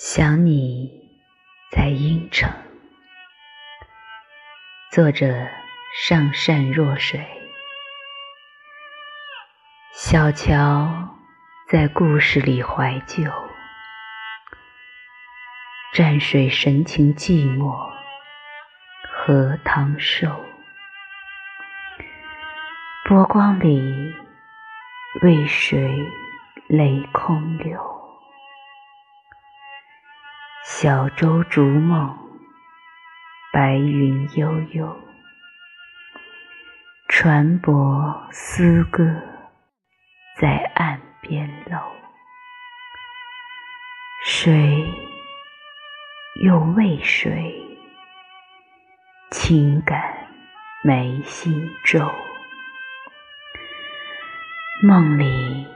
想你在阴城，作者上善若水。小桥在故事里怀旧，蘸水神情寂寞，荷塘瘦。波光里，为谁泪空流？小舟逐梦，白云悠悠，船舶嘶歌在岸边楼。谁又为谁轻感眉心皱？梦里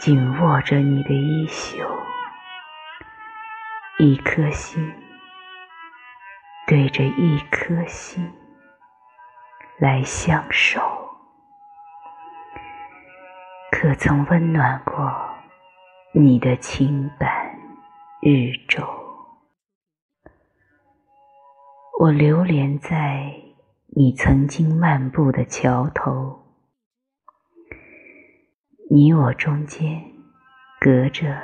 紧握着你的衣袖。一颗心对着一颗心来相守，可曾温暖过你的情板日昼？我流连在你曾经漫步的桥头，你我中间隔着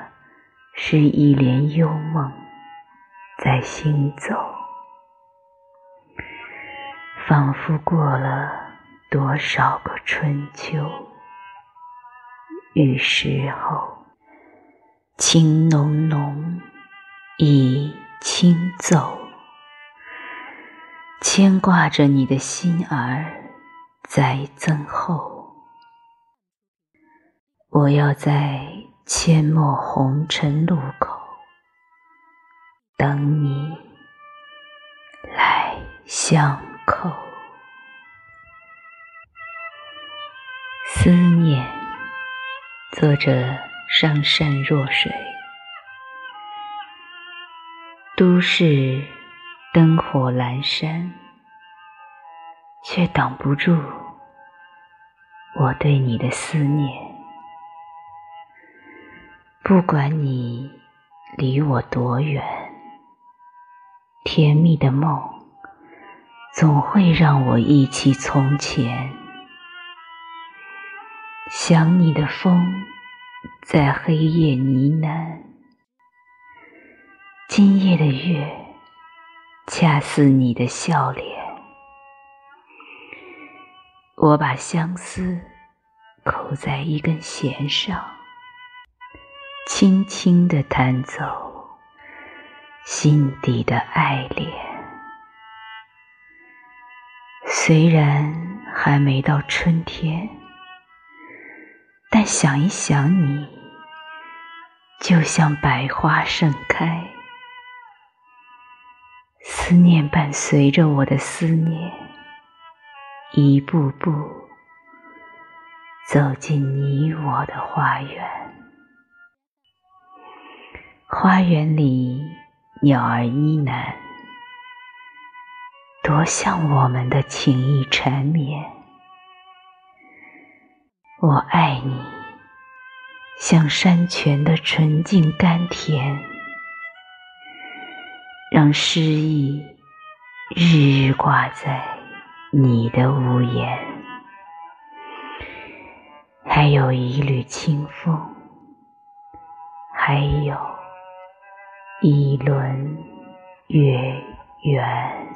是一帘幽梦。在行走，仿佛过了多少个春秋与时候，情浓浓已轻奏，牵挂着你的心儿在增厚。我要在阡陌红尘路口。等你来相扣，思念。作者：上善若水。都市灯火阑珊，却挡不住我对你的思念。不管你离我多远。甜蜜的梦，总会让我忆起从前。想你的风，在黑夜呢喃。今夜的月，恰似你的笑脸。我把相思扣在一根弦上，轻轻地弹奏。心底的爱恋，虽然还没到春天，但想一想你，就像百花盛开。思念伴随着我的思念，一步步走进你我的花园。花园里。鸟儿呢喃，多像我们的情意缠绵。我爱你，像山泉的纯净甘甜，让诗意日日挂在你的屋檐。还有一缕清风，还有。一轮月圆。